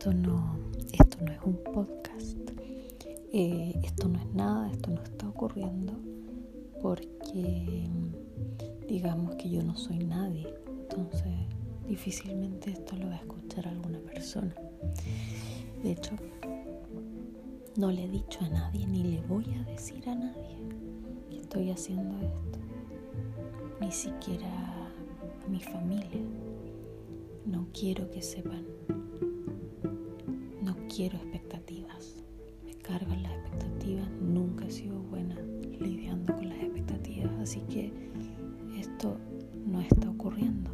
esto no, esto no es un podcast, eh, esto no es nada, esto no está ocurriendo porque digamos que yo no soy nadie, entonces difícilmente esto lo va a escuchar alguna persona. De hecho, no le he dicho a nadie ni le voy a decir a nadie que estoy haciendo esto, ni siquiera a mi familia. No quiero que sepan quiero expectativas. Me cargan las expectativas. Nunca he sido buena lidiando con las expectativas. Así que esto no está ocurriendo.